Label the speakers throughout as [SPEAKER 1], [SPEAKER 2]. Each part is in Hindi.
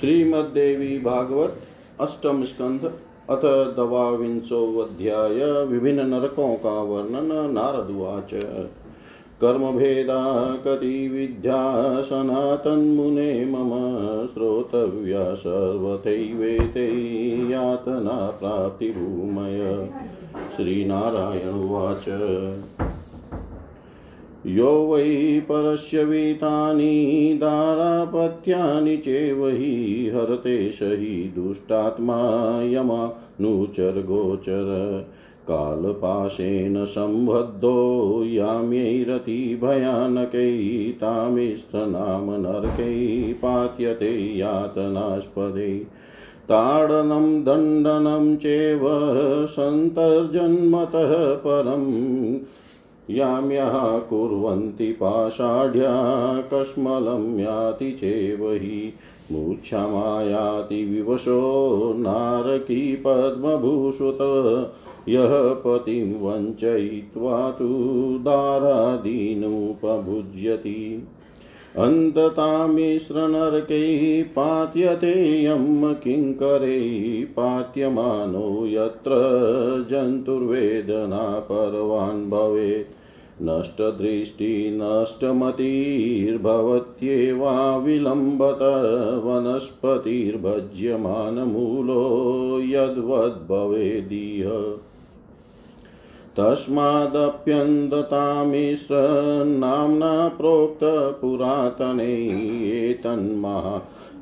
[SPEAKER 1] श्रीमद्देवी भागवत, अष्टम स्कंध, अथ दवाविंशोऽध्याय विभिन्न नरकों का वर्णन नारदुवाच कर्मभेदा कति विद्या सनातन्मुने मम श्रोतव्या सर्वथैवेते यातना प्राप्तिभूमय। श्रीनारायण उवाच। यो वै परस्य वीतानि चेव हि हरते स दुष्टात्मा यमानुचरगोचर कालपाशेन सम्बद्धो याम्यैरति भयानकै तामिस्थनाम नरकै पात्यते यातनास्पदे। ताडनं दण्डनं चेव सन्तर्जन्मतः परम् याम्यः कुर्वन्ति पाषाढ्या कश्मलं याति चेव हि मूर्च्छमायाति विवशो नारकी पद्मभूषुत। यः पतिं वञ्चयित्वा तु दारादीनुपभुज्यति अन्ततामिश्रनरकैः पात्यते यं किङ्करैः पात्यमानो यत्र जन्तुर्वेदना परवान् भवेत्। नष्टदृष्टि नष्टमतिर्भवत्येवा विलम्बत वनस्पतिर्भज्यमानमूलो यद्वद्भवेदिह। तस्मादप्यन्दतामिश्रनाम्ना प्रोक्तपुरातने एतन्महा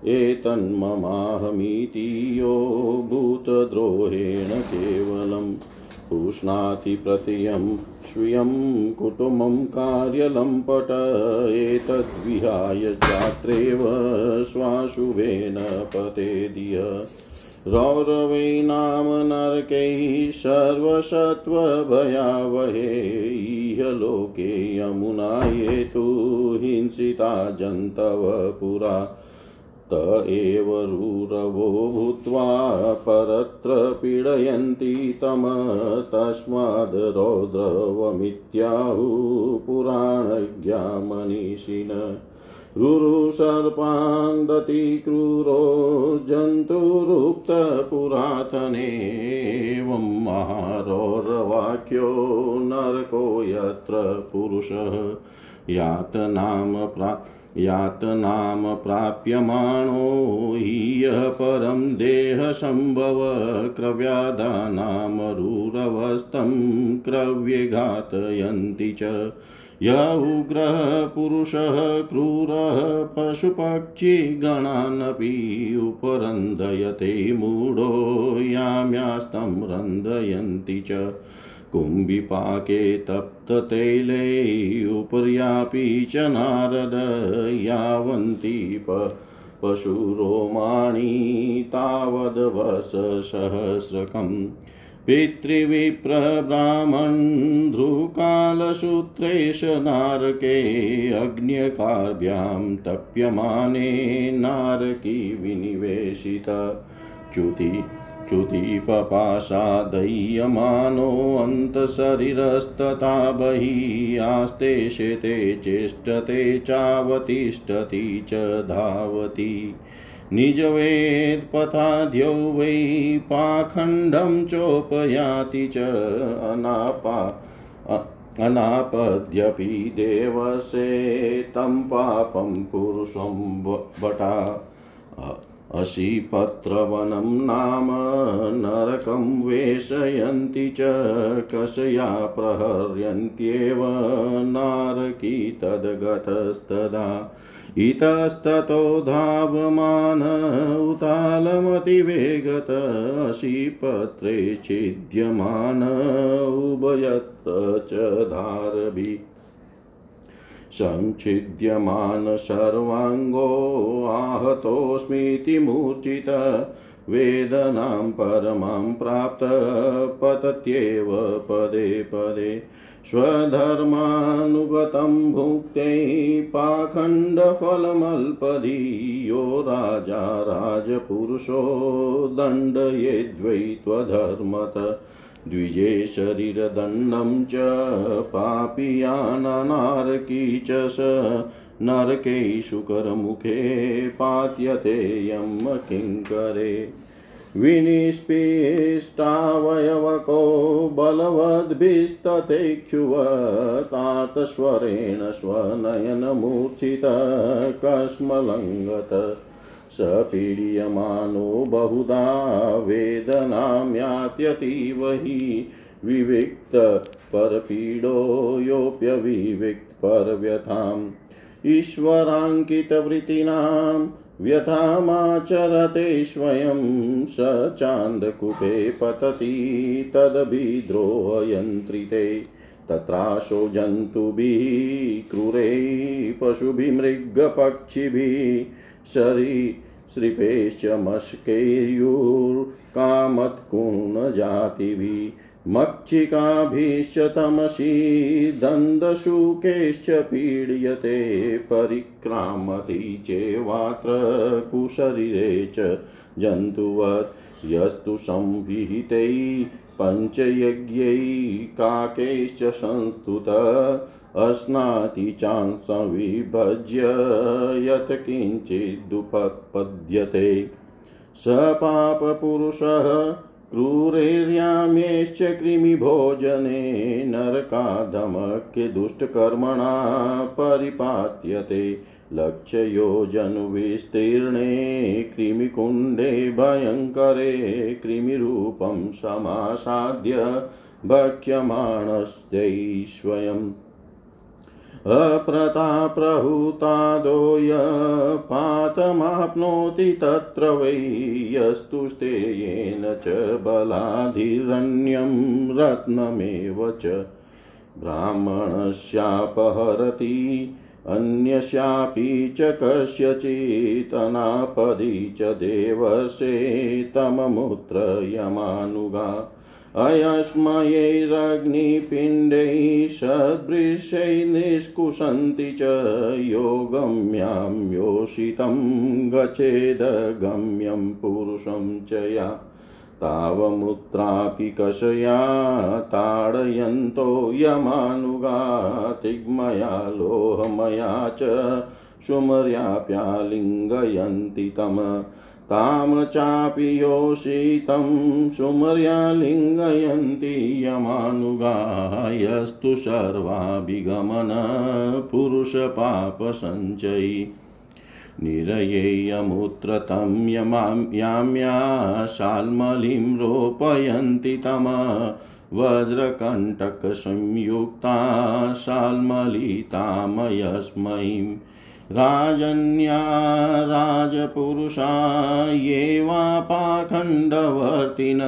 [SPEAKER 1] एतन्ममाहमीति यो भूतद्रोहेण केवलम् पुष्णाति प्रतियं स्वीयं कुटुम्बं कार्यलम्पट एतद्विहाय चात्रेव स्वाशुभेन पतेदिय। रौरवै नरकैः सर्वसत्त्वभयावहे, इह लोके यमुना ये तु हिंसिता जन्तव पुरा त एव रुरवो भूत्वा परत्र पीडयन्ति तम तस्माद् रौद्रवमित्याहुः पुराणज्ञा मनीषिण रुरुसर्पान्दति क्रूरो जन्तुरुक्तपुरातनेवं महारौरवाक्यो नरको यत्र पुरुषः। यातनां प्रा यातनां प्राप्यमाणो हि यः परं देहसम्भव क्रव्यादानामरूरवस्तं क्रव्ये घातयन्ति च। य उग्रः पुरुषः क्रूरः पशुपक्षिगणानपि उपरन्दयते मूढो याम्यास्तं रन्दयन्ति च। कुम्भिपाके तप्ततैले उपर्यापि च नारद यावन्ति पशुरोमाणि तावद्वसहस्रकम् पितृविप्रब्राह्मणधृकालसूत्रेश नारके अग्न्यकार्भ्यां तप्यमाने नारकी विनिवेशित च्युति। च्युतिपपाशादह्यमानोऽन्तशरीरस्तथा बहिः आस्ते शेते चेष्टते चावतिष्ठति च धावति। निजवेत्पथाद्यौ वै पाखण्डं चोपयाति च अनापा अनापद्यपि देवसे तं पापं पुरुषं भटा अशिपत्रवनं नाम नरकं वेशयन्ति च कषया प्रहर्यन्त्येव नारकी तद्गतस्तदा। इतस्ततो धावमान उतालमतिवेगत अशिपत्रे छिद्यमान उभयत्र च धारभि। संच्छिद्यमान सर्वाङ्गो आहतोऽस्मीति मूर्छित वेदनां परमां प्राप्त पतत्येव पदे पदे स्वधर्मानुगतं भुक्ते पाखण्डफलमल्पधी यो राजा राजपुरुषो दण्डयेद्वै त्वधर्मत द्विजे शरीरदण्डं च पापीयाननारकी च स नरके शुकरमुखे पात्यते यं किङ्करे विनिष्पिष्टावयवको बलवद्भिस्तथेक्षुवतातस्वरेण स्वनयनमूर्छित कस्मलङ्गत स पीड्यमानो बहुधा वेदनाम्यात्यतीव हि विविक्त परपीडो योऽप्यविविक्तपरव्यथाम् ईश्वराङ्कितवृत्तीनां व्यथामाचरते स्वयं स चान्दकूपे पतति तदभिद्रोहयन्त्रिते। तत्राशो जन्तुभिः क्रूरैः पशुभिमृगपक्षिभिः सरीसृपैश्च मस्कैर्युर्कामत्कुणजातिभिः मक्षिकाभिश्च तमसि दन्दशुकैश्च पीड्यते परिक्रामति चेवात्र कुशरीरे च जन्तुवत् यस्तु संविहितैः पञ्चयज्ञैः काकैश्च संस्तुत अश्नाति चांसविभज्य यत् किञ्चिदुपपद्यते स पापपुरुषः क्रूरैर्याम्यैश्च कृमिभोजने नरकाधमक्य दुष्टकर्मणा परिपात्यते। लक्ष्ययोजनविस्तीर्णे कृमिकुण्डे भयङ्करे कृमिरूपं समासाद्य भक्ष्यमाणश्चै स्वयम्। अप्रताप्रहूतादो पातमाप्नोति तत्र वै यस्तु स्तेयेन च बलाधिरण्यं रत्नमेव च। ब्राह्मणस्यापहरति, अन्यस्यापि च कस्यचिदनापदि च देवसे यमानुगा। अयस्मयैरग्निपिण्डैः सदृशैः निष्कुशन्ति च योगम्यां योषितं गच्छेदगम्यं पुरुषं च या। तावमुत्रापि कषया ताडयन्तो यमानुगा लोहमया च सुमर्याप्यालिङ्गयन्ति तम्। तां चापि योषितं सुमर्यालिङ्गयन्ति यमानुगायस्तु सर्वाभिगमन पुरुषपापसञ्चयी। निरयेयमुत्रतं याम्या शाल्मलिं रोपयन्ति तम। वज्रकण्टकसंयुक्ता शाल्मलितामयस्मयीम्। राजन्या राजपुरुषा ये वा पाखण्डवर्तिन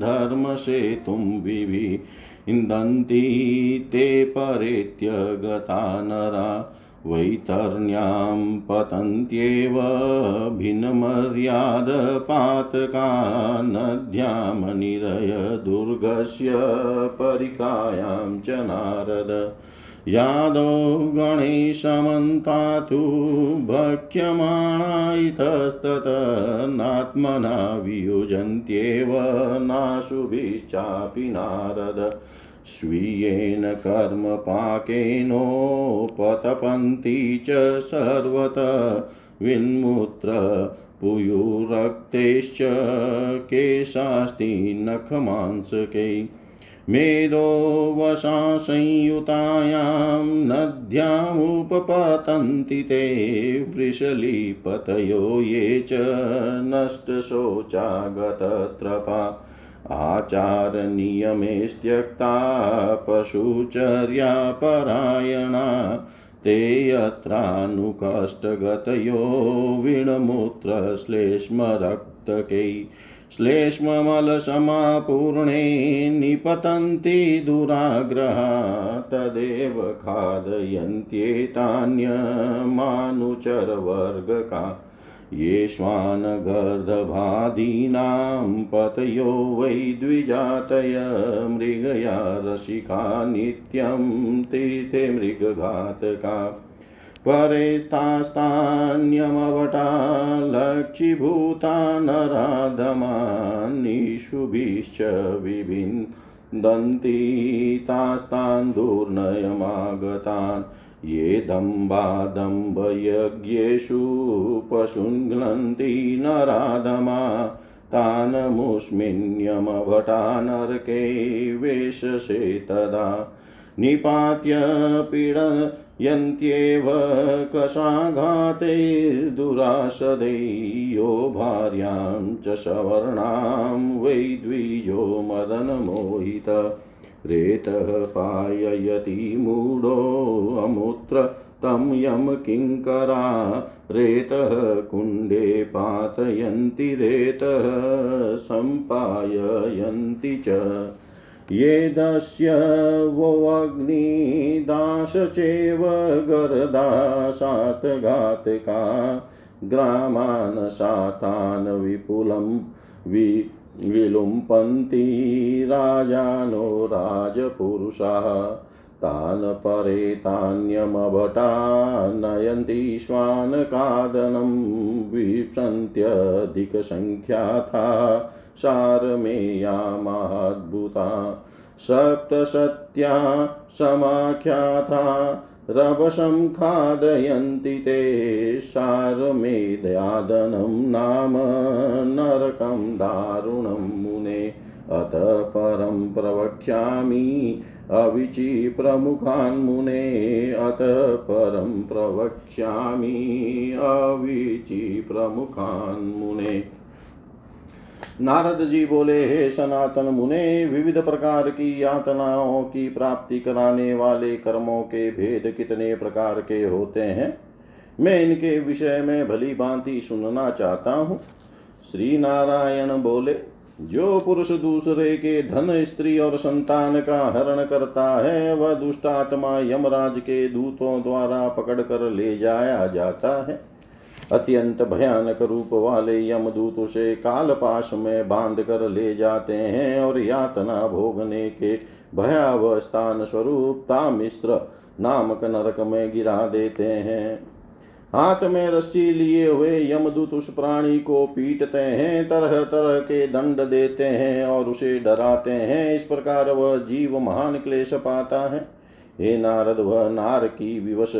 [SPEAKER 1] धर्मसेतुं विविन्दन्ति ते परेत्यगता नरा वैतरण्यां पतन्त्येव भिन्नमर्यादपातका नद्यां निरयदुर्गस्य परिकायां च नारद यादो गणेशमन्ता तु भक्ष्यमाणा इतस्ततनात्मना वियुजन्त्येव नाशुभिश्चापि नारद। स्वीयेन कर्मपाकेनोपतपन्ति च सर्वत। विन्मुत्र पुयुरक्तैश्च केशास्ति नखमांसकै। मेदो वशासंयुतायां नद्यामुपपतन्ति ते वृषलीपतयो ये च नष्टशोचागतत्रपा। आचारनियमेस्त्यक्ता पशुचर्यापरायणा ते यत्रानुकष्टगतयो विणमूत्रश्लेष्मरक्तकै। श्लेष्ममलसमापूर्णे निपतन्ति दुराग्रहा तदेव खादयन्त्येतान्यमानुचरवर्गका। ये श्वानगर्दभादीनां पतयो वै द्विजातय मृगया रसिका नित्यं तीर्थे मृगघातका। परेस्तास्तान्यमवटा लक्षीभूता नराधमान्निषुभिश्च विभिन्दन्ति तास्तान् दुर्नयमागतान् ये दम्बादम्भयज्ञेषु पशुङ्लन्ति नराधमा। तानमुष्मिन्यमभटा नरके वेशसे तदा निपात्य पीडयन्त्येव कषाघातैर्दुराशदैयो भार्यां च सवर्णां वै द्विजो मदनमोहित। रेतः पाययति मूढोऽमुत्र तं यं किङ्करा। रेतः कुण्डे पातयन्ति, रेतः सम्पाययन्ति च। ये दस्य वो वोऽग्निदाशचेव गरदाशातघातका ग्रामान् शातान् विपुलं वि, विलुम्पन्ति राजानो राजपुरुषाः। तान् परेतान्यमभटा नयन्ति श्वानकादनं विप्सन्त्यधिकसङ्ख्याथा सारमेया महाद्भुता सप्तसत्या समाख्याता रभसं खादयन्ति ते सारमेदयादनं नाम नरकं दारुणं मुने, अत परं प्रवक्ष्यामि अविचि प्रमुखान् मुने, अत परं प्रवक्ष्यामि अविचि प्रमुखान् मुने। नारद जी बोले, हे सनातन मुने, विविध प्रकार की यातनाओं की प्राप्ति कराने वाले कर्मों के भेद कितने प्रकार के होते हैं? मैं इनके विषय में भली भांति सुनना चाहता हूँ। श्री नारायण बोले, जो पुरुष दूसरे के धन, स्त्री और संतान का हरण करता है, वह दुष्टात्मा यमराज के दूतों द्वारा पकड़ कर ले जाया जाता है। अत्यंत भयानक रूप वाले यमदूत उसे कालपाश में बाँध कर ले जाते हैं और यातना भोगने के भयावह स्थान स्वरूप तामिश्र नामक नरक में गिरा देते हैं। हाथ में रस्सी लिए हुए यमदूत उस प्राणी को पीटते हैं तरह तरह के दंड देते हैं और उसे डराते हैं। इस प्रकार वह जीव महान क्लेश पाता है। हे नारद, वह नार की विवश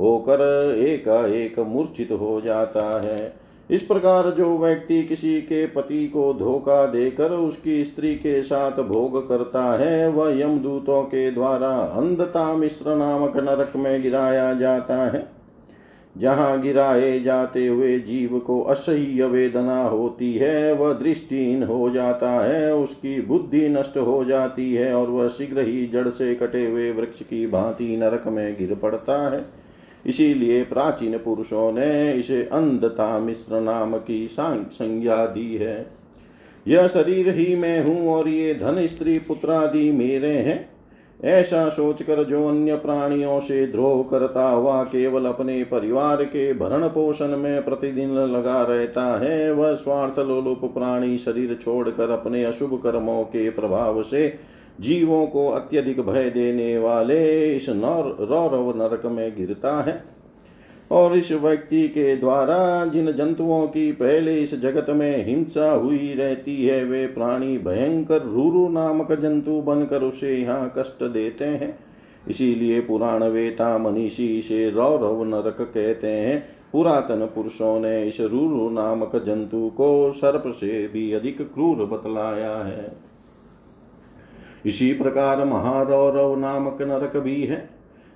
[SPEAKER 1] होकर एकाएक मूर्छित हो जाता है। इस प्रकार जो व्यक्ति किसी के पति को धोखा देकर उसकी स्त्री के साथ भोग करता है, वह यमदूतों के द्वारा अंधता मिश्र नामक नरक में गिराया जाता है। जहाँ गिराए जाते हुए जीव को असह्य वेदना होती है, वह दृष्टिहीन हो जाता है, उसकी बुद्धि नष्ट हो जाती है और वह शीघ्र ही जड़ से कटे हुए वृक्ष की भांति नरक में गिर पड़ता है। इसीलिए प्राचीन पुरुषों ने इसे अंधता मिश्र नाम की संज्ञा दी है। यह शरीर ही मैं हूँ और ये धन, स्त्री, पुत्र आदि मेरे हैं। ऐसा सोचकर जो अन्य प्राणियों से द्रोह करता हुआ केवल अपने परिवार के भरण पोषण में प्रतिदिन लगा रहता है, वह स्वार्थ लोलुप प्राणी शरीर छोड़कर अपने अशुभ कर्मों के प्रभाव से जीवों को अत्यधिक भय देने वाले इस नौर, रौरव नरक में गिरता है। और इस व्यक्ति के द्वारा जिन जंतुओं की पहले इस जगत में हिंसा हुई रहती है, वे प्राणी भयंकर रूरु नामक जंतु बनकर उसे यहाँ कष्ट देते हैं। इसीलिए पुराण वेता मनीषी इसे रौरव नरक कहते हैं। पुरातन पुरुषों ने इस रूरु नामक जंतु को सर्प से भी अधिक क्रूर बतलाया है। इसी प्रकार महारौरव नामक नरक भी है।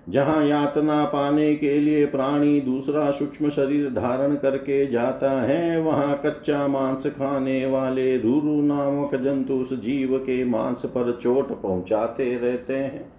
[SPEAKER 1] जहाँ यातना पाने के लिए प्राणी दूसरा सूक्ष्म शरीर धारण करके जाता है, वहाँ कच्चा मांस खाने वाले रूरू नामक जंतु उस जीव के मांस पर चोट पहुँचाते रहते हैं।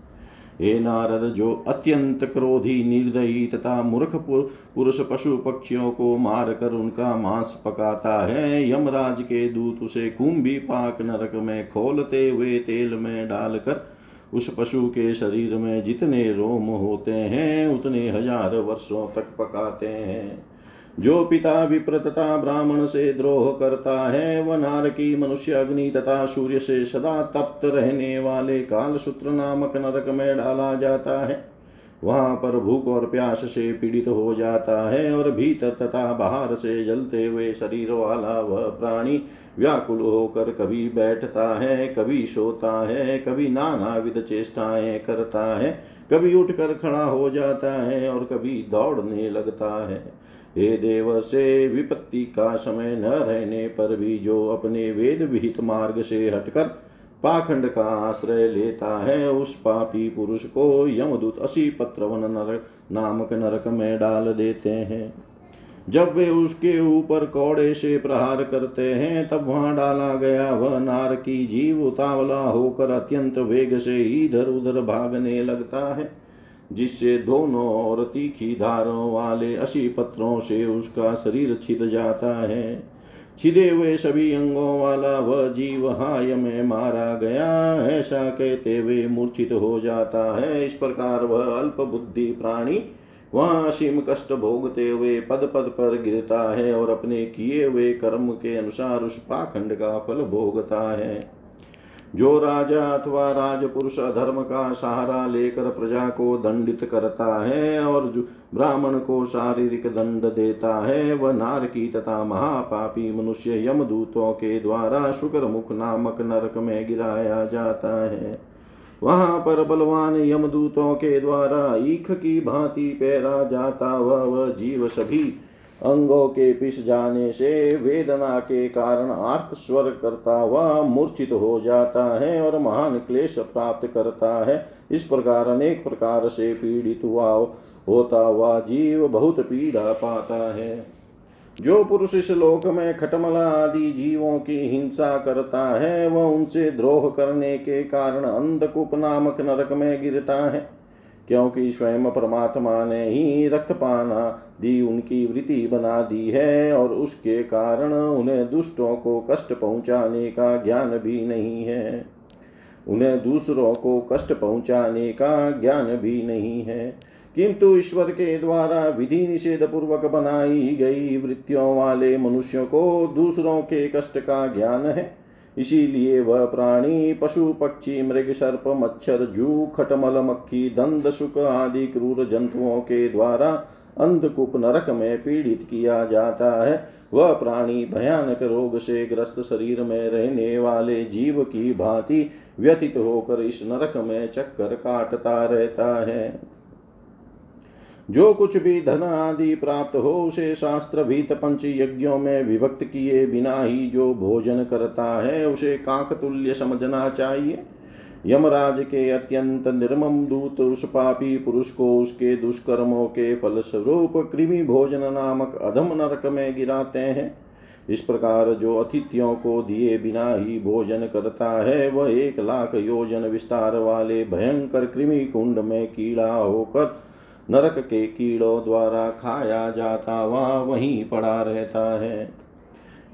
[SPEAKER 1] हे नारद, जो अत्यंत क्रोधी, निर्दयी तथा मूर्ख पुरुष पशु पक्षियों को मार कर उनका मांस पकाता है, यमराज के दूत उसे कुंभी पाक नरक में खोलते हुए तेल में डालकर उस पशु के शरीर में जितने रोम होते हैं, उतने हज़ार वर्षों तक पकाते हैं। जो पिता विप्र तथा ब्राह्मण से द्रोह करता है, वह नारकी मनुष्य अग्नि तथा सूर्य से सदा तप्त रहने वाले काल सूत्र नामक नरक में डाला जाता है। वहाँ पर भूख और प्यास से पीड़ित हो जाता है और भीतर तथा बाहर से जलते हुए शरीर वाला वह प्राणी व्याकुल होकर कभी बैठता है, कभी सोता है, कभी नाना विध चेष्टाएँ करता है, कभी उठकर खड़ा हो जाता है और कभी दौड़ने लगता है। हे देव, से विपत्ति का समय न रहने पर भी जो अपने वेद विहित मार्ग से हटकर पाखंड का आश्रय लेता है, उस पापी पुरुष को यमदूत असी पत्रवन नरक, नामक नरक में डाल देते हैं। जब वे उसके ऊपर कौड़े से प्रहार करते हैं, तब वहाँ डाला गया वह नार की जीव उतावला होकर अत्यंत वेग से इधर उधर भागने लगता है। जिससे दोनों और तीखी धारों वाले असी पत्रों से उसका शरीर छिद जाता है। छिदे हुए सभी अंगों वाला वह जीव हाय में मारा गया, ऐसा कहते हुए मूर्छित हो जाता है। इस प्रकार वह अल्प बुद्धि प्राणी वहाँ असीम कष्ट भोगते हुए पद पद पर गिरता है और अपने किए हुए कर्म के अनुसार उस पाखंड का फल भोगता है। जो राजा अथवा राजपुरुष अधर्म का सहारा लेकर प्रजा को दंडित करता है और ब्राह्मण को शारीरिक दंड देता है, वह नारकी तथा महापापी मनुष्य यमदूतों के द्वारा शुक्र मुख नामक नरक में गिराया जाता है। वहाँ पर बलवान यमदूतों के द्वारा ईख की भांति पैरा जाता वह जीव सभी अंगों के पिस जाने से वेदना के कारण आर्त स्वर करता हुआ मूर्छित हो जाता है और महान क्लेश प्राप्त करता है। इस प्रकार अनेक प्रकार से पीड़ित हुआ, होता हुआ जीव बहुत पीड़ा पाता है। जो पुरुष इस लोक में खटमला आदि जीवों की हिंसा करता है, वह उनसे द्रोह करने के कारण अंधकूप नामक नरक में गिरता है। क्योंकि स्वयं परमात्मा ने ही रक्तपान दी, उनकी वृत्ति बना दी है और उसके कारण उन्हें दुष्टों को कष्ट पहुँचाने का ज्ञान भी नहीं है। उन्हें दूसरों को कष्ट पहुँचाने का ज्ञान भी नहीं है। किंतु ईश्वर के द्वारा विधि निषेध पूर्वक बनाई गई वृत्तियों वाले मनुष्यों को दूसरों के कष्ट का ज्ञान है। इसीलिए वह प्राणी, पशु, पक्षी, मृग, सर्प, मच्छर, जू, खटमल, मक्खी दंद सुख आदि क्रूर जंतुओं के द्वारा अंधकूप नरक में पीड़ित किया जाता है। वह प्राणी भयानक रोग से ग्रस्त शरीर में रहने वाले जीव की भांति व्यतीत होकर इस नरक में चक्कर काटता रहता है। जो कुछ भी धन आदि प्राप्त हो, उसे शास्त्र भीत पंच यज्ञों में विभक्त किए बिना ही जो भोजन करता है, उसे काकतुल्य समझना चाहिए। यमराज के अत्यंत निर्मम दूत उस पापी पुरुष को उसके दुष्कर्मों के फलस्वरूप कृमि भोजन नामक अधम नरक में गिराते हैं। इस प्रकार जो अतिथियों को दिए बिना ही भोजन करता है, वह एक लाख योजन विस्तार वाले भयंकर कृमि कुंड में कीड़ा होकर नरक के कीड़ों द्वारा खाया जाता, वह वहीं पड़ा रहता है।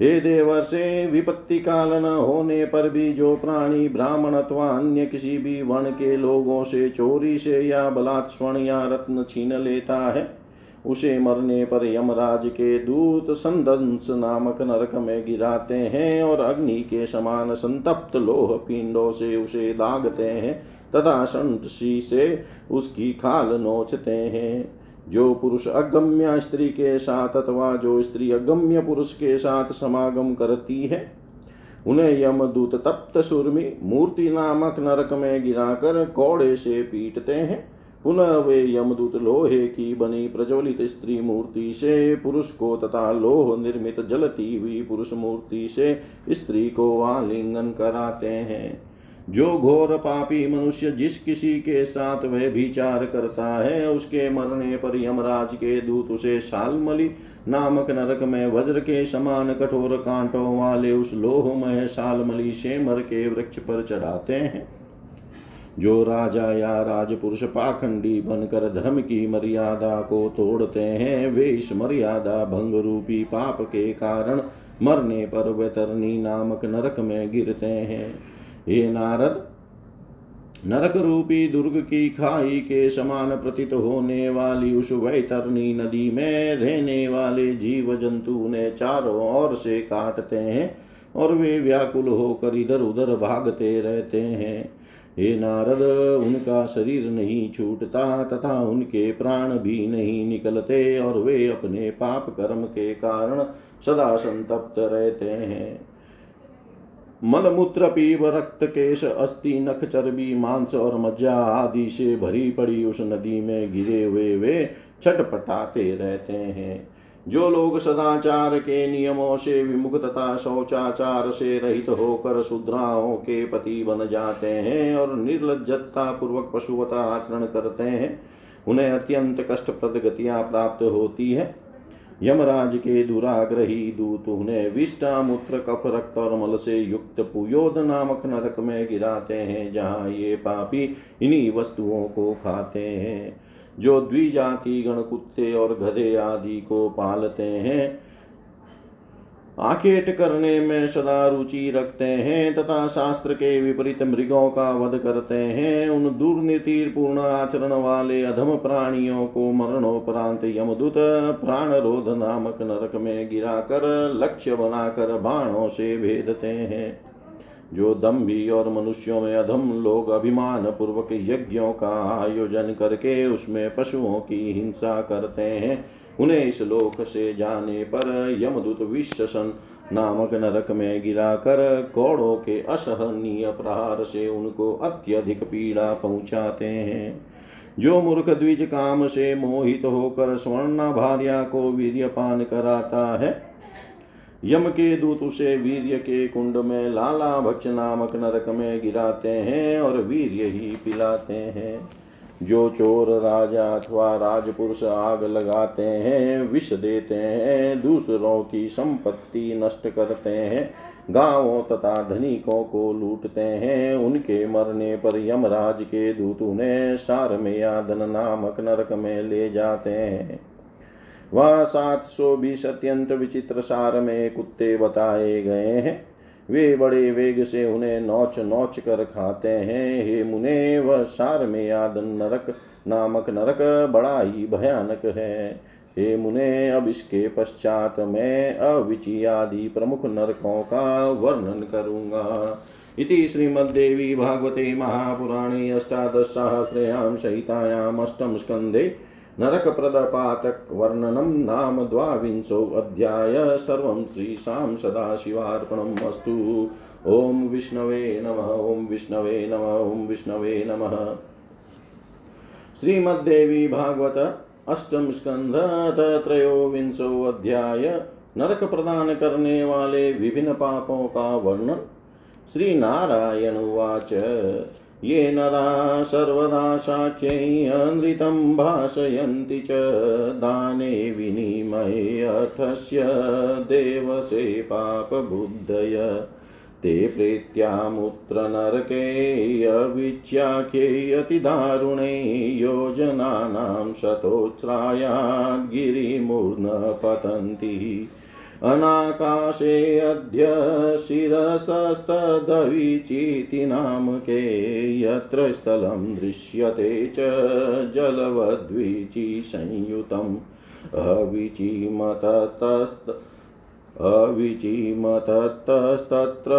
[SPEAKER 1] हे देवर से विपत्ति काल न होने पर भी जो प्राणी ब्राह्मण अथवा अन्य किसी भी वर्ण के लोगों से चोरी से या बलात्स्वण या रत्न छीन लेता है, उसे मरने पर यमराज के दूत संदंस नामक नरक में गिराते हैं और अग्नि के समान संतप्त लोह पिंडों से उसे दागते हैं तथा संतसी से उसकी खाल नोचते हैं। जो पुरुष अगम्य स्त्री के साथ अथवा जो स्त्री अगम्य पुरुष के साथ समागम करती है, उन्हें यमदूत तप्त सुरमि, मूर्ति नामक नरक में गिराकर कौड़े से पीटते हैं। पुनः वे यमदूत लोहे की बनी प्रज्वलित स्त्री मूर्ति से, पुरुष को तथा लोह निर्मित जलती हुई पुरुष मूर्ति से स्त्री को आलिंगन कराते हैं। जो घोर पापी मनुष्य जिस किसी के साथ वह विचार करता है, उसके मरने पर यमराज के दूत उसे शालमली नामक नरक में वज्र के समान कठोर कांटों वाले उस लोहमय शालमली से मर के वृक्ष पर चढ़ाते हैं। जो राजा या राजपुरुष पाखंडी बनकर धर्म की मर्यादा को तोड़ते हैं, वे इस मर्यादा भंग रूपी पाप के कारण मरने पर वैतरणी नामक नरक में गिरते हैं। हे नारद, नरक रूपी दुर्ग की खाई के समान प्रतीत होने वाली उस वैतरणी नदी में रहने वाले जीव जंतु ने चारों ओर से काटते हैं और वे व्याकुल होकर इधर उधर भागते रहते हैं। हे नारद, उनका शरीर नहीं छूटता तथा उनके प्राण भी नहीं निकलते और वे अपने पाप कर्म के कारण सदा संतप्त रहते हैं। मलमूत्र पीव रक्त केश अस्थि नख चर्बी मांस और मज्जा आदि से भरी पड़ी उस नदी में गिरे हुए वे छटपटाते रहते हैं। जो लोग सदाचार के नियमों से विमुख तथा शौचाचार से रहित होकर शुद्राओं के पति बन जाते हैं और निर्लजता पूर्वक पशुवता आचरण करते हैं, उन्हें अत्यंत कष्टप्रद गतियाँ प्राप्त होती है। यमराज के दुराग्रही दूत उन्हें विष्टा मूत्र कफ रक्त और मल से युक्त पुयोद नामक नरक में गिराते हैं, जहाँ ये पापी इन्हीं वस्तुओं को खाते हैं, जो द्विजाति गण कुत्ते और घरे आदि को पालते हैं। आखेट करने में सदा रुचि रखते हैं, तथा शास्त्र के विपरीत मृगों का वध करते हैं। उन दुर्नीति पूर्ण आचरण वाले अधम प्राणियों को मरणोपरांत यमदूत प्राण रोध नामक नरक में गिराकर लक्ष्य बनाकर बाणों से भेदते हैं। जो दम्भी और मनुष्यों में अधम लोग अभिमान पूर्वक यज्ञों का आयोजन करके उसमें पशुओं की हिंसा करते हैं उन्हें इस लोक से जाने पर यमदूत विश्वसन नामक नरक में गिराकर कौड़ों के असहनीय प्रहार से उनको अत्यधिक पीड़ा पहुंचाते हैं। जो मूर्ख द्विज काम से मोहित होकर स्वर्णा भार्या को वीर्यपान कराता है, यम के दूत उसे वीर्य के कुंड में लाला भक्ष नामक नरक में गिराते हैं और वीर्य ही पिलाते हैं। जो चोर राजा अथवा राजपुरुष आग लगाते हैं, विष देते हैं, दूसरों की संपत्ति नष्ट करते हैं, गाँवों तथा धनिकों को लूटते हैं, उनके मरने पर यमराज के दूत उन्हें सार में यादन नामक नरक में ले जाते हैं। वह सात सौ बीस अत्यंत विचित्र सार में कुत्ते बताए गए हैं। वे बड़े वेग से उन्हें नोच नोच कर खाते हैं। हे मुने, वह सार में याद नरक नामक नरक बड़ा ही भयानक है। हे मुने, अब इसके पश्चात मैं अविची आदि प्रमुख नरकों का वर्णन करूँगा। इति श्रीमद्देवी भागवते महापुराणे अष्टादशसहस्रयां सहितायाम् अष्टम स्कन्धे नरकप्रदपातकवर्णनं नाम द्वाविंशोऽध्याय सर्वं श्रीशां सदाशिवार्पणम् अस्तु। ॐ विष्णवे नमः, ॐ विष्णवे नमः, ॐ विष्णवे नमः। श्रीमद्देवी भागवत अष्टम स्कंध त्रयोविंशो अध्याय नरक प्रदान करने वाले विभिन्न पापों का वर्णन। श्री नारायण उवाच। ये नरा सर्वदा साक्ष्यैरनृतं भाषयन्ति च दाने विनिमये अर्थस्य देवसे पापबुद्धय। ते प्रीत्यामुत्र नरके अविच्याख्ये अतिदारुणे योजनानां शतोच्छ्रायाद्गिरिमूर्न पतन्ति। अनाकाशे अद्य शिरसस्तदविचिति नामके यत्र स्थलं दृश्यते च जलवद्विचि संयुतम्। अविचिमततस्त अविचिमततस्तत्र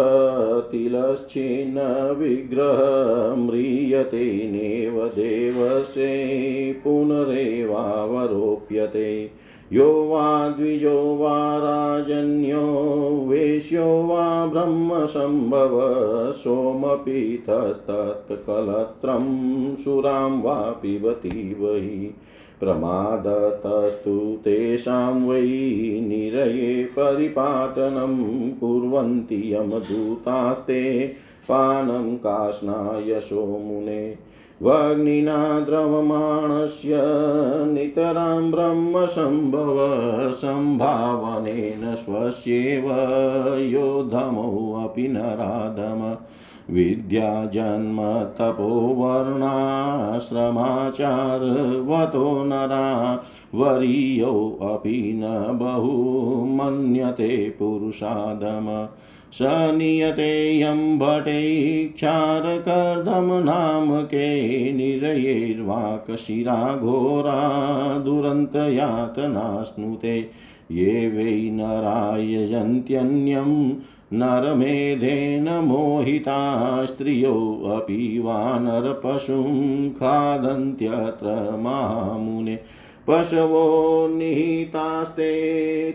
[SPEAKER 1] तिलश्चिन्नविग्रह म्रियते नेव देवसे पुनरेवावरोप्यते। यो वा द्विजो वा राजन्यो, वेश्यो वा ब्रह्मसम्भव, सोमपीतस्तत्कलत्रं सुरां वा पिबति वै। प्रमादतस्तु तेषां वै निरये परिपातनं कुर्वन्ति यमदूतास्ते, पानं काष्णायशो मुने वग्निना द्रवमाणस्य नितरां ब्रह्मसम्भव सम्भावनेन स्वस्येव योधमोऽपि नराधम। विद्याजन्म तपोवर्णाश्रमाचारवतो नरा। वरीयोऽपि न बहु मन्यते पुरुषादम स नियते यं भटैक्षारकर्दम नामके निरयैर्वाकशिरा घोरा दुरन्तयातनाश्नुते ये वै नरायजन्त्यन्यं नरमेधेन मोहिता स्त्रियोऽपि वानरपशुं खादन्त्यत्र मामुने। पशवो निहितास्ते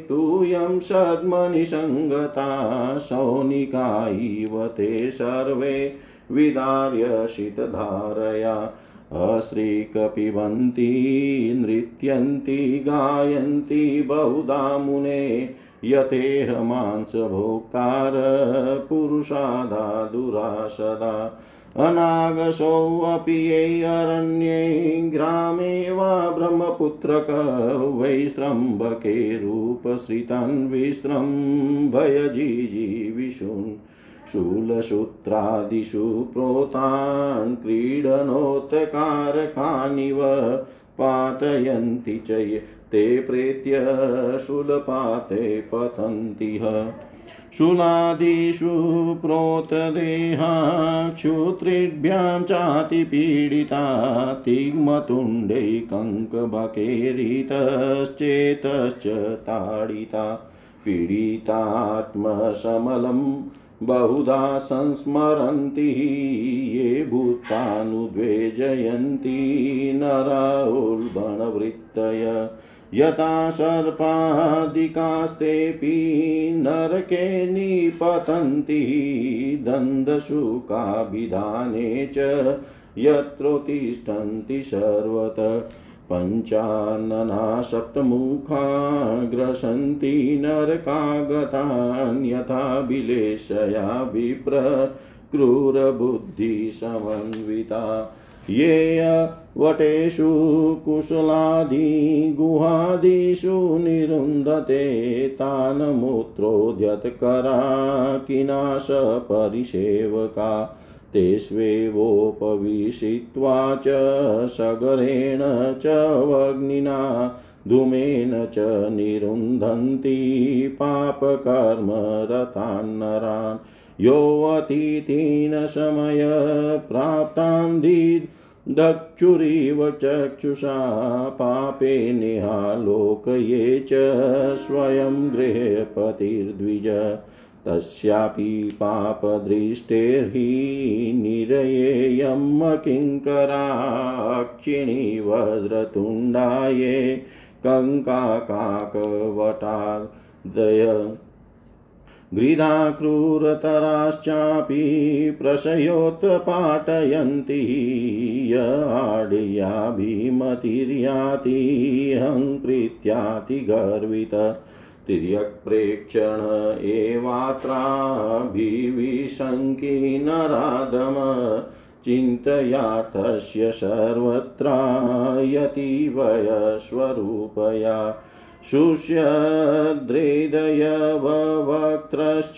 [SPEAKER 1] तूयं सद्मनिसङ्गता सौनिका इव ते सर्वे विदार्यशितधारया अश्रीकपिबन्ती नृत्यन्ति गायन्ति बहुधा मुने यथेह मांसभोक्तार पुरुषादा दुरासदा अनागसोऽपि ये अरण्ये ग्रामे वा ब्रह्मपुत्रक वैस्रम्भके रूपश्रितन्विस्रम्भयजिजीविषुन् शूलसूत्रादिषु प्रोतान् क्रीडनोत्कारकानिव पातयन्ति च ते प्रेत्य शूलपाते पतन्तिह शूलादिषु प्रोतदेहा क्षुत्रिभ्यां चातिपीडिता तिग्मतुण्डै कङ्कबकेरितश्चेतश्च ताडिता पीडितात्मशमलं बहुधा संस्मरन्ति ये भूतानुद्वेजयन्ति नरौल्बणवृत्तय यथा सर्पादिकास्तेऽपि नरके निपतन्ति दन्दशुकाभिधाने च यत्रोत्तिष्ठन्ति सर्वत पञ्चानना सप्तमुखा ग्रसन्ति नरकागतान् यथा विलेशया विप्र क्रूरबुद्धिसमन्विता ये वटेषु कुशलादिगुहादिषु निरुन्धते तान् मूत्रोद्यतकरा किनाशपरिसेवका तेष्वेवोपविशित्वा च सगरेण च वग्निना धूमेन च निरुन्धन्ति पापकर्मरतान्नरान्। योऽतीतीन समयप्राप्तान्धि दक्षुरिव चक्षुषा पापे निहालोकये च स्वयं गृहपतिर्द्विज तस्यापि पापदृष्टेर्हि निरयेयम् किङ्कराक्षिणी वज्रतुण्डाये कङ्काकाकवटादय गृधा क्रूरतराश्चापि प्रशयोत्पाटयन्ति य आड्याभिमतिर्याति हङ्कृत्याति गर्वित तिर्यक्प्रेक्षण एवात्राभिविशङ्की नरादम चिन्तयार्थस्य सर्वत्रायतिवयस्वरूपया शुष्यद्रेदयवक्त्रश्च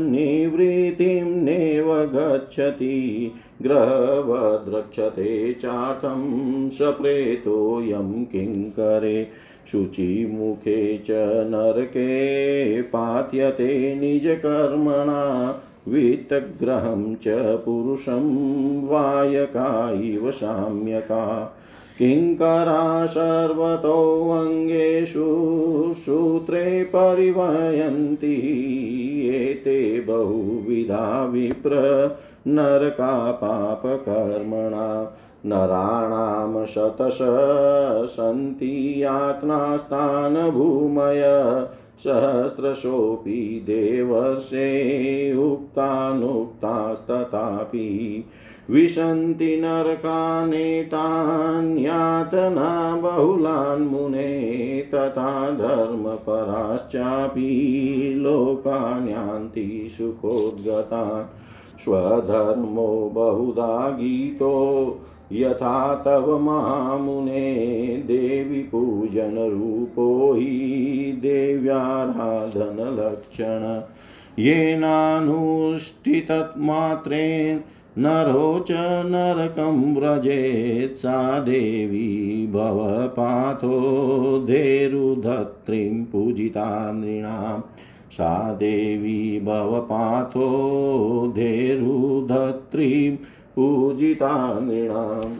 [SPEAKER 1] निवृत्तिं नेव गच्छति, ग्रहवद्रक्षते चार्थं सप्रेतोऽयं किङ्करे शुचिमुखे च नरके पात्यते निजकर्मणा, वित्तग्रहं च पुरुषं वायका इव साम्यका। किङ्करा सर्वतोऽङ्गेषु सूत्रे परिवयन्ति एते बहुविधा विप्र नरका पापकर्मणा नराणां शतश सन्ति यातनास्तानभूमय सहस्रशोऽपि देवर्षे उक्तानुक्तास्तथापि विशन्ति नरकानेतान्यातना बहुलान् मुने तथा धर्मपराश्चापि लोकान्यान्ति सुखोद्गतान्। स्वधर्मो बहुधा गीतो यथा तव मामुने देवी पूजनरूपो हि देव्याराधनलक्षण। येनानुष्ठितमात्रेण नरो च नरकं व्रजेत् सा देवी भवपाथो धेरुधत्रीं पूजिता नृणाम् सा देवी भवपाथो धेरुधत्रीं पूजिता नृणाम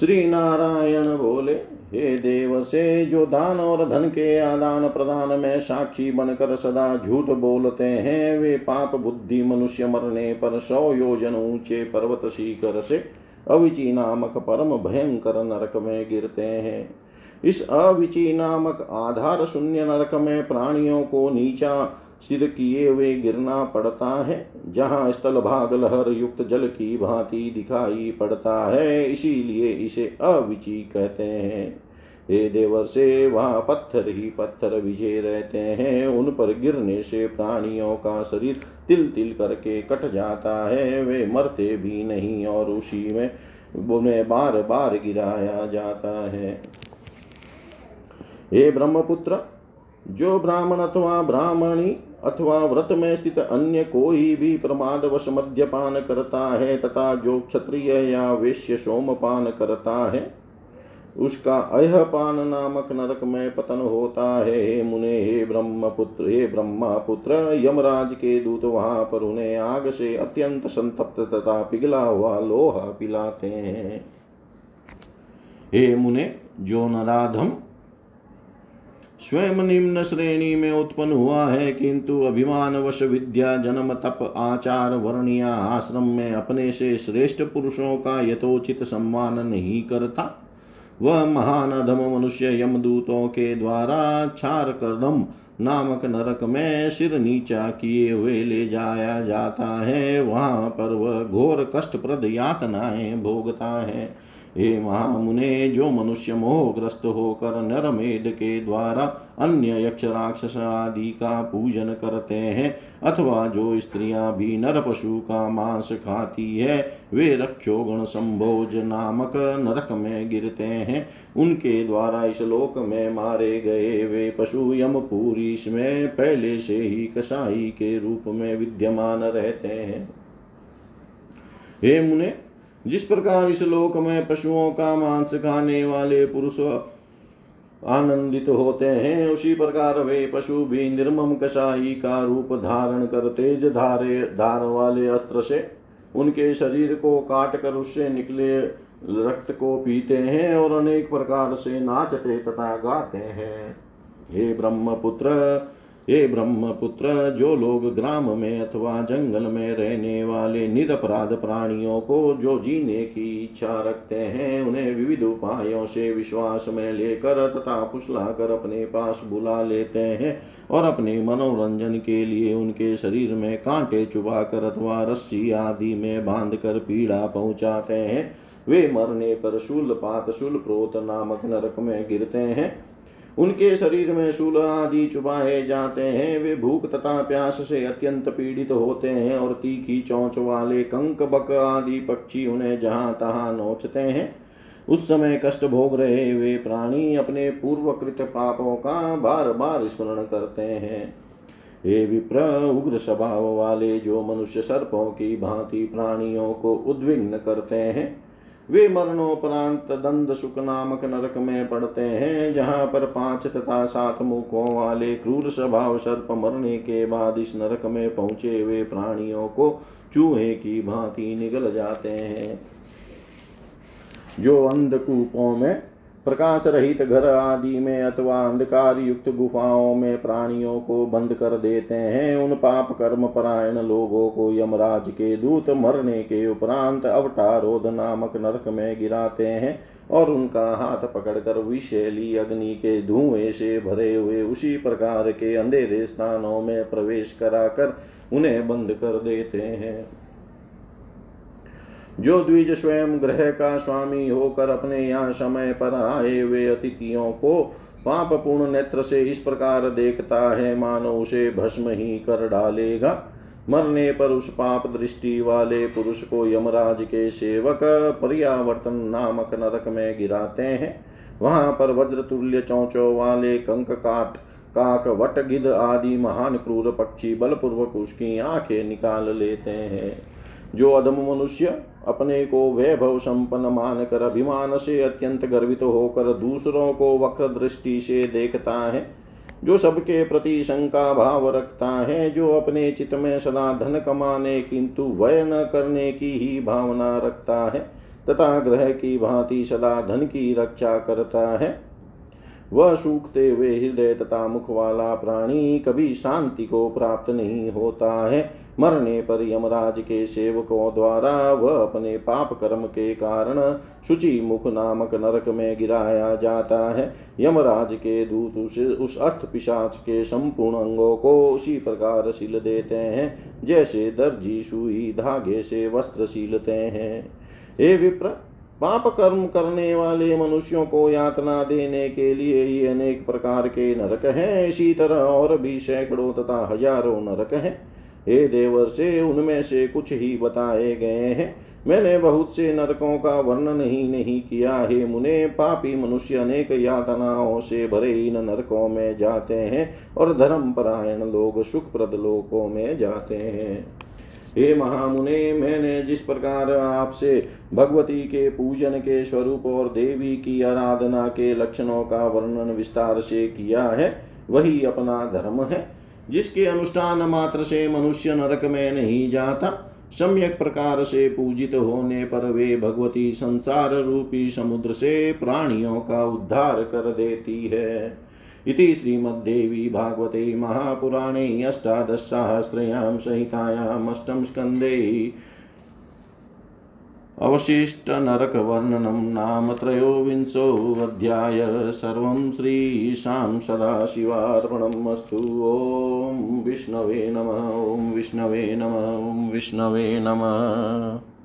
[SPEAKER 1] श्री नारायण बोले, हे देव, से जो दान और धन के आदान प्रदान में साक्षी बनकर सदा झूठ बोलते हैं, वे पाप बुद्धि मनुष्य मरने पर सौ योजन ऊँचे पर्वत शिखर से अविची नामक परम भयंकर नरक में गिरते हैं। इस अविची नामक आधार शून्य नरक में प्राणियों को नीचा सिर किए हुए गिरना पड़ता है, जहाँ स्थल भाग लहर युक्त जल की भांति दिखाई पड़ता है, इसीलिए इसे अविची कहते हैं। हे देवर से वहाँ पत्थर ही पत्थर विजय रहते हैं, उन पर गिरने से प्राणियों का शरीर तिल तिल करके कट जाता है, वे मरते भी नहीं और उसी में उन्हें बार बार गिराया जाता है। हे ब्रह्मपुत्र, जो ब्राह्मण अथवा ब्राह्मणी अथवा व्रत में स्थित अन्य कोई भी प्रमादवश मद्यपान करता है तथा जो क्षत्रिय या वेश्य सोमपान करता है, उसका अह पान नामक नरक में पतन होता है। हे मुने, हे ब्रह्मपुत्र हे ब्रह्मपुत्र, यमराज के दूत वहाँ पर उन्हें आग से अत्यंत संतप्त तथा पिघला हुआ लोहा पिलाते हैं। हे मुने, जो नराधम स्वयं निम्न श्रेणी में उत्पन्न हुआ है, किंतु अभिमान वश विद्या, जन्म, तप, आचार, वर्णिया आश्रम में अपने से श्रेष्ठ पुरुषों का यथोचित सम्मान नहीं करता। वह महान अधम मनुष्य यमदूतों के द्वारा छार करदम नामक नरक में सिर नीचा किए हुए ले जाया जाता है। वहाँ पर वह घोर कष्टप्रद यातनाएँ भोगता है। हे महामुने, जो मनुष्य मोहग्रस्त होकर नरमेद के द्वारा अन्य यक्ष राक्षस आदि का पूजन करते हैं, अथवा जो स्त्रियाँ भी नर पशु का मांस खाती है, वे रक्षोगण संभोज नामक नरक में गिरते हैं। उनके द्वारा इस लोक में मारे गए वे पशु यम यमपुरी में पहले से ही कसाई के रूप में विद्यमान रहते हैं। हे मुने जिस प्रकार इस लोक में पशुओं का मांस खाने वाले पुरुष आनंदित होते हैं, उसी प्रकार वे पशु भी निर्मम कसाई का रूप धारण कर तेज धारे, धार वाले अस्त्र से उनके शरीर को काट कर उससे निकले रक्त को पीते हैं और अनेक प्रकार से नाचते तथा गाते हैं। हे ब्रह्मपुत्र हे ब्रह्मपुत्र, जो लोग ग्राम में अथवा जंगल में रहने वाले निरपराध प्राणियों को जो जीने की इच्छा रखते हैं, उन्हें विविध उपायों से विश्वास में लेकर तथा फुसलाकर अपने पास बुला लेते हैं और अपने मनोरंजन के लिए उनके शरीर में कांटे चुबा कर अथवा रस्सी आदि में बाँध कर पीड़ा पहुंचाते हैं। वे मरने पर शूल पात शूल प्रोत नामक नरक में गिरते हैं। उनके शरीर में शूल आदि चुपाए जाते हैं। वे भूख तथा प्यास से अत्यंत पीड़ित होते हैं और तीखी चौंच वाले कंक, बक आदि पक्षी उन्हें जहाँ तहां नोचते हैं। उस समय कष्ट भोग रहे वे प्राणी अपने पूर्वकृत पापों का बार बार स्मरण करते हैं। हे विप्र, उग्र स्वभाव वाले जो मनुष्य सर्पों की भांति प्राणियों को उद्विग्न करते हैं वे मरणोपरांत दंड सुख नामक नरक में पड़ते हैं, जहाँ पर पाँच तथा सात मुखों वाले क्रूर स्वभाव सर्प मरने के बाद इस नरक में पहुँचे हुए प्राणियों को चूहे की भांति निगल जाते हैं। जो अंधकूपों में प्रकाश रहित घर आदि में अथवा अंधकार युक्त गुफाओं में प्राणियों को बंद कर देते हैं। उन पाप कर्म परायण लोगों को यमराज के दूत मरने के उपरांत अवटारोध नामक नरक में गिराते हैं और उनका हाथ पकड़कर विशैली अग्नि के धुएँ से भरे हुए उसी प्रकार के अंधेरे स्थानों में प्रवेश कराकर उन्हें बंद कर देते हैं। जो द्विज स्वयं ग्रह का स्वामी होकर अपने यहाँ समय पर आए हुए अतिथियों को पाप पूर्ण नेत्र से इस प्रकार देखता है, मानो उसे भस्म ही कर डालेगा। मरने पर उस पाप दृष्टि वाले पुरुष को यमराज के सेवक पर्यावर्तन नामक नरक में गिराते हैं। वहाँ पर वज्र तुल्य चौचो वाले कंक काट काक वट गिद आदि महान क्रूर पक्षी बलपूर्वक उसकी आँखें निकाल लेते हैं। जो अधम मनुष्य अपने को वैभव संपन्न मानकर अभिमान से अत्यंत गर्वित होकर दूसरों को वक्र दृष्टि से देखता है, जो सबके प्रति शंका भाव रखता है, जो अपने चित्त में सदा धन कमाने किंतु वय न करने की ही भावना रखता है, तथा ग्रह की भांति सदा धन की रक्षा करता है। वह सूखते हुए हृदय तथा मुख वाला प्राणी कभी शांति को प्राप्त नहीं होता है मरने पर यमराज के सेवकों द्वारा वह अपने पाप कर्म के कारण शुचि मुख नामक नरक में गिराया जाता है। यमराज के दूत उस उस अर्थ पिशाच के संपूर्ण अंगों को उसी प्रकार सिल देते हैं, जैसे दर्जी सुई धागे से वस्त्र सीलते हैं। हे विप्र, पाप कर्म करने वाले मनुष्यों को यातना देने के लिए ही अनेक प्रकार के नरक हैं, इसी तरह और भी सैकड़ों तथा हज़ारों नरक हैं। हे देवर से उनमें से कुछ ही बताए गए हैं। मैंने बहुत से नरकों का वर्णन ही नहीं किया। हे मुने, पापी मनुष्य अनेक यातनाओं से भरे इन नरकों में जाते हैं और धर्म परायण लोग सुखप्रद लोकों में जाते हैं। हे महामुने, मैंने जिस प्रकार आपसे भगवती के पूजन के स्वरूप और देवी की आराधना के लक्षणों का वर्णन विस्तार से किया है, वही अपना धर्म है। जिसके अनुष्ठान मात्र से मनुष्य नरक में नहीं जाता, सम्यक प्रकार से पूजित होने पर वे भगवती संसार रूपी समुद्र से प्राणियों का उद्धार कर देती है। इति श्रीमद्देवी भागवते महापुराणे अष्टादशसहस्रयां संहितायाम् अष्टम स्कन्धे अवशिष्टनरकवर्णनं नाम त्रयोविंशोऽध्याय सर्वं श्रीशां सदाशिवार्पणम् अस्तु। ॐ विष्णवे नमः, ॐ विष्णवे नमः, ॐ विष्णवे नमः।